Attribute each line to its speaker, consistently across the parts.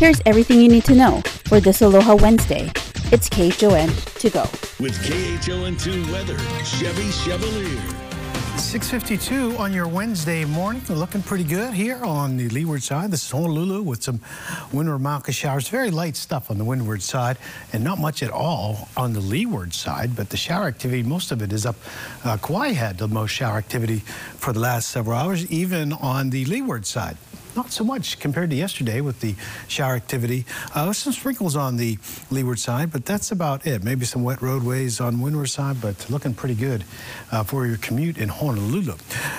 Speaker 1: Here's everything you need to know for this Aloha Wednesday. It's KHON to go.
Speaker 2: With KHON2 weather, Chevy Chevalier.
Speaker 3: 652 on your Wednesday morning. Looking pretty good here on the leeward side. This is Honolulu with some windward Mauka showers. Very light stuff on the windward side and not much at all on the leeward side. But the shower activity, most of it is up. Uh, Kauai had the most shower activity for the last several hours, even on the leeward side not so much compared to yesterday with the shower activity. Uh, some sprinkles on the leeward side, but that's about it. Maybe some wet roadways on windward side, but looking pretty good uh, for your commute in Honolulu.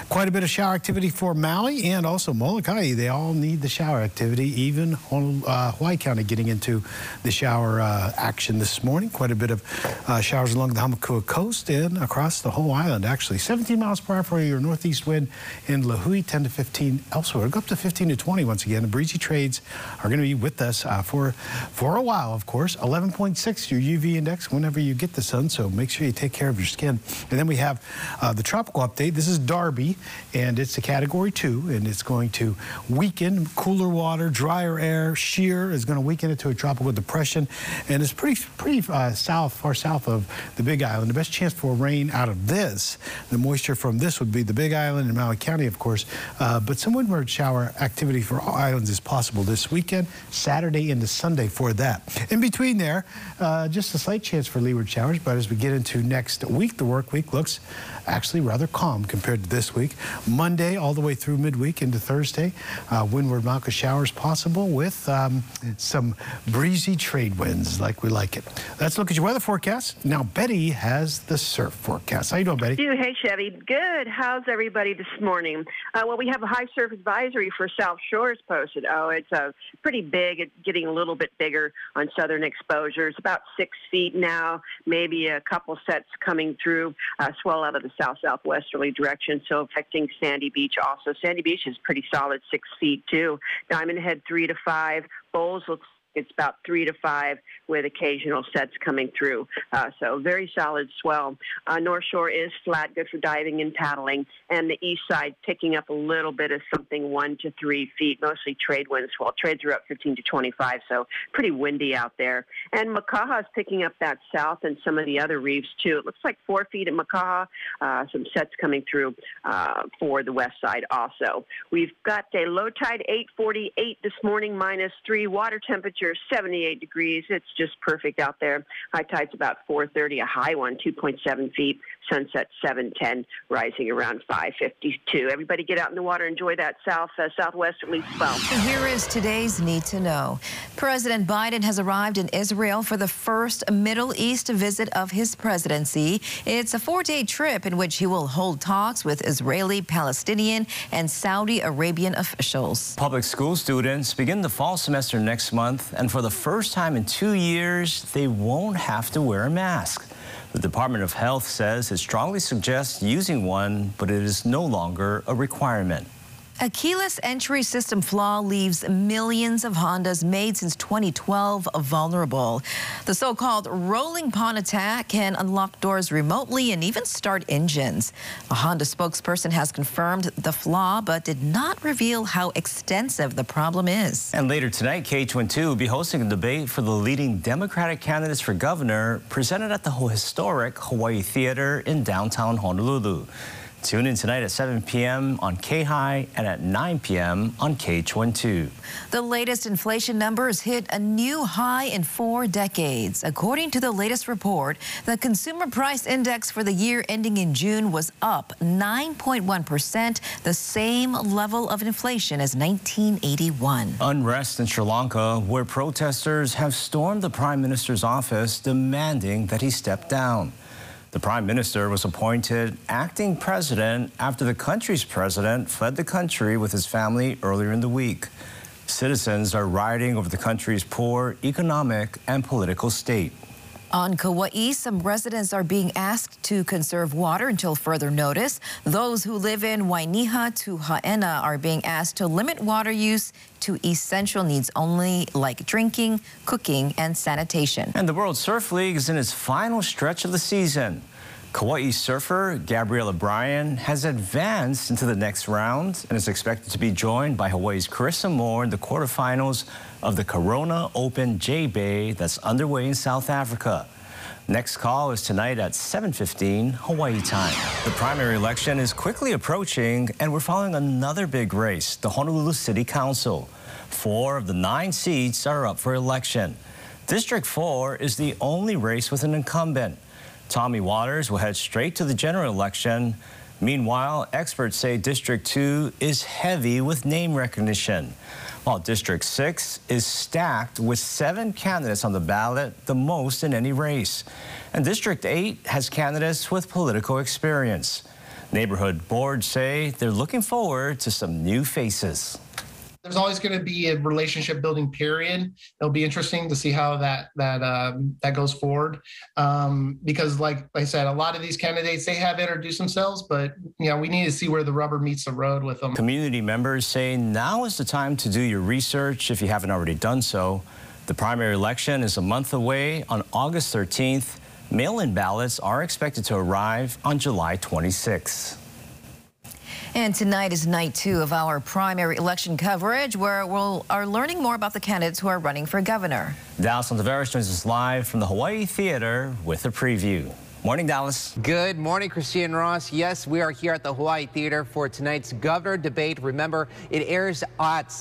Speaker 3: Quite a bit of shower activity for Maui and also Molokai. They all need the shower activity, even uh, Hawaii County getting into the shower uh, action this morning. Quite a bit of uh, showers along the Hamakua coast and across the whole island, actually. 17 miles per hour for your northeast wind in Lihue, 10 to 15 elsewhere. Go up to 15 to 20 once again. The breezy trades are going to be with us uh, for, for a while, of course. 11.6, your UV index whenever you get the sun, so make sure you take care of your skin. And then we have uh, the tropical update. This is Darby, and it's a category two, and it's going to weaken. Cooler water, drier air, shear is going to weaken it to a tropical depression, and it's pretty, pretty uh, south, far south of the Big Island. The best chance for rain out of this, the moisture from this would be the Big Island and Maui County, of course, uh, but some windward shower activity for islands is possible this weekend, Saturday into Sunday for that. In between there, uh, just a slight chance for leeward showers, but as we get into next week, the work week looks actually rather calm compared to this week. Monday all the way through midweek into Thursday, uh, windward Mauka showers possible with um, some breezy trade winds like we like it. Let's look at your weather forecast. Now, Betty has the surf forecast. How you doing, Betty?
Speaker 4: Hey, Chevy. Good. How's everybody this morning? Uh, well, we have a high surf advisory for South Shores posted. Oh, it's a pretty big. It's getting a little bit bigger on southern exposures. About six feet now. Maybe a couple sets coming through. Uh, swell out of the south southwesterly direction, so affecting Sandy Beach. Also, Sandy Beach is pretty solid, six feet too. Diamond Head three to five. Bowls looks it's about three to five with occasional sets coming through. Uh, so very solid swell. Uh, North Shore is flat, good for diving and paddling. And the east side picking up a little bit of something one to three feet, mostly trade winds. Well, trades are up 15 to 25, so pretty windy out there. And Makaha is picking up that south and some of the other reefs too. It looks like four feet at Makaha, uh, some sets coming through uh, for the west side also. We've got a low tide 848 this morning, minus three. Water temperature temperature 78 degrees. It's just perfect out there. High tide's about 4:30, a high one 2.7 feet. Sunset 7:10, rising around 5:52. Everybody get out in the water, enjoy that south uh, southwesterly swell.
Speaker 5: Here is today's need to know. President Biden has arrived in Israel for the first Middle East visit of his presidency. It's a four-day trip in which he will hold talks with Israeli, Palestinian, and Saudi Arabian officials.
Speaker 6: Public school students begin the fall semester next month and for the first time in two years, they won't have to wear a mask. The Department of Health says it strongly suggests using one, but it is no longer a requirement.
Speaker 5: A keyless entry system flaw leaves millions of Hondas made since 2012 vulnerable. The so-called rolling Pwn attack can unlock doors remotely and even start engines. A Honda spokesperson has confirmed the flaw but did not reveal how extensive the problem is.
Speaker 6: And later tonight, KHON2 will be hosting a debate for the leading Democratic candidates for governor presented at the historic Hawaii Theater in downtown Honolulu. Tune in tonight at 7 p.m. on K-High and at 9 p.m. on KHON2.
Speaker 5: The latest inflation numbers hit a new high in four decades. According to the latest report, the Consumer Price Index for the year ending in June was up 9.1%, the same level of inflation as 1981.
Speaker 6: Unrest in Sri Lanka, where protesters have stormed the Prime Minister's office demanding that he step down. The prime minister was appointed acting president after the country's president fled the country with his family earlier in the week. Citizens are rioting over the country's poor economic and political state.
Speaker 5: On Kauai, some residents are being asked to conserve water until further notice. Those who live in Wainiha to Haena are being asked to limit water use to essential needs only like drinking, cooking, and sanitation.
Speaker 6: And the World Surf League is in its final stretch of the season. Kauai surfer Gabriela Bryan has advanced into the next round and is expected to be joined by Hawaii's Carissa Moore in the quarterfinals of the Corona Open J Bay that's underway in South Africa. Next call is tonight at 7.15 Hawaii time. The primary election is quickly approaching and we're following another big race, the Honolulu City Council. Four of the nine seats are up for election. District 4 is the only race with an incumbent. Tommy Waters will head straight to the general election. Meanwhile, experts say District 2 is heavy with name recognition, while District 6 is stacked with seven candidates on the ballot, the most in any race. And District 8 has candidates with political experience. Neighborhood boards say they're looking forward to some new faces
Speaker 7: there's always going to be a relationship building period. It'll be interesting to see how that that um, that goes forward, um, because like I said, a lot of these candidates they have introduced themselves, but you know we need to see where the rubber meets the road with them.
Speaker 6: Community members say now is the time to do your research if you haven't already done so. The primary election is a month away on August 13th. Mail-in ballots are expected to arrive on July 26th.
Speaker 5: And tonight is night two of our primary election coverage, where we we'll, are learning more about the candidates who are running for governor.
Speaker 6: Dallas Ontiveros joins us live from the Hawaii Theater with a preview. Morning, Dallas.
Speaker 8: Good morning, Christian Ross. Yes, we are here at the Hawaii Theater for tonight's governor debate. Remember, it airs at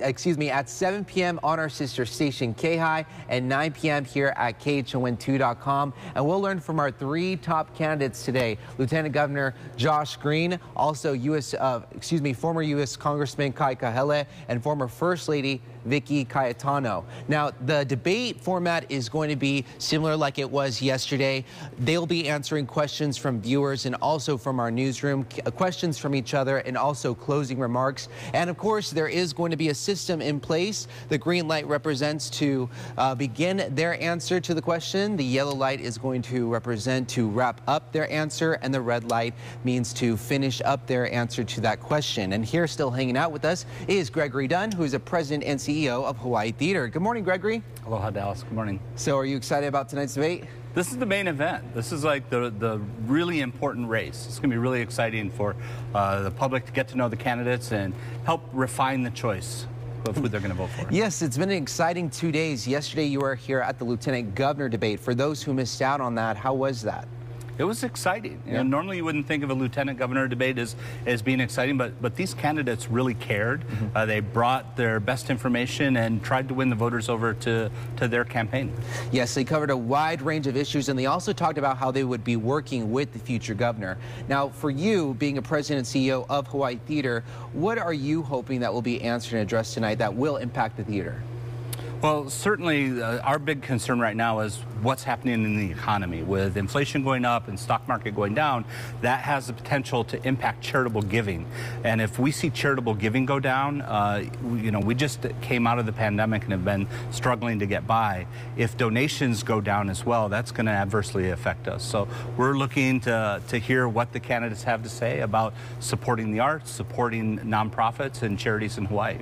Speaker 8: excuse me at 7 p.m. on our sister station KHI and 9 p.m. here at KHON2.com. And we'll learn from our three top candidates today: Lieutenant Governor Josh Green, also U.S. Uh, excuse me, former U.S. Congressman Kai Kahele, and former First Lady Vicky Cayetano. Now, the debate format is going to be similar like it was yesterday. They'll be answering questions from viewers and also from our newsroom, uh, questions from each other, and also closing remarks. And of course, there is going to be a system in place. The green light represents to uh, begin their answer to the question. The yellow light is going to represent to wrap up their answer, and the red light means to finish up their answer to that question. And here, still hanging out with us, is Gregory Dunn, who is a president and CEO of Hawaii Theater. Good morning, Gregory.
Speaker 9: Aloha, Dallas. Good morning.
Speaker 8: So, are you excited about tonight's debate?
Speaker 9: This is the main event. This is like the, the really important race. It's going to be really exciting for uh, the public to get to know the candidates and help refine the choice of who they're going to vote for.
Speaker 8: Yes, it's been an exciting two days. Yesterday, you were here at the lieutenant governor debate. For those who missed out on that, how was that?
Speaker 9: It was exciting. Yeah. You know, normally you wouldn't think of a lieutenant governor debate as, as being exciting, but, but these candidates really cared. Mm -hmm. uh, they brought their best information and tried to win the voters over to, to their campaign.
Speaker 8: Yes, they covered a wide range of issues, and they also talked about how they would be working with the future governor. Now, for you, being a president and CEO of Hawaii Theater, what are you hoping that will be answered and addressed tonight that will impact the theater?
Speaker 9: Well, certainly uh, our big concern right now is what's happening in the economy. With inflation going up and stock market going down, that has the potential to impact charitable giving. And if we see charitable giving go down, uh, you know, we just came out of the pandemic and have been struggling to get by. If donations go down as well, that's going to adversely affect us. So we're looking to, to hear what the candidates have to say about supporting the arts, supporting nonprofits and charities in Hawaii.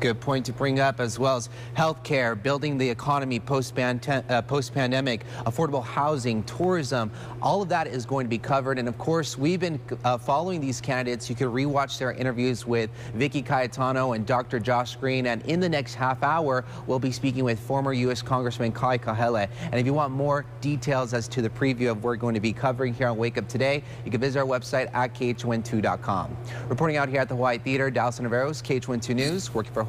Speaker 8: Good point to bring up, as well as healthcare, building the economy uh, post-pandemic, affordable housing, tourism. All of that is going to be covered. And of course, we've been uh, following these candidates. You can rewatch their interviews with Vicky Cayetano and Dr. Josh Green. And in the next half hour, we'll be speaking with former U.S. Congressman Kai Kahele. And if you want more details as to the preview of what we're going to be covering here on Wake Up 2day, you can visit our website at KHON2.com. Reporting out here at the Hawaii Theater, Dallas Ontiveros, KHON2 News, working for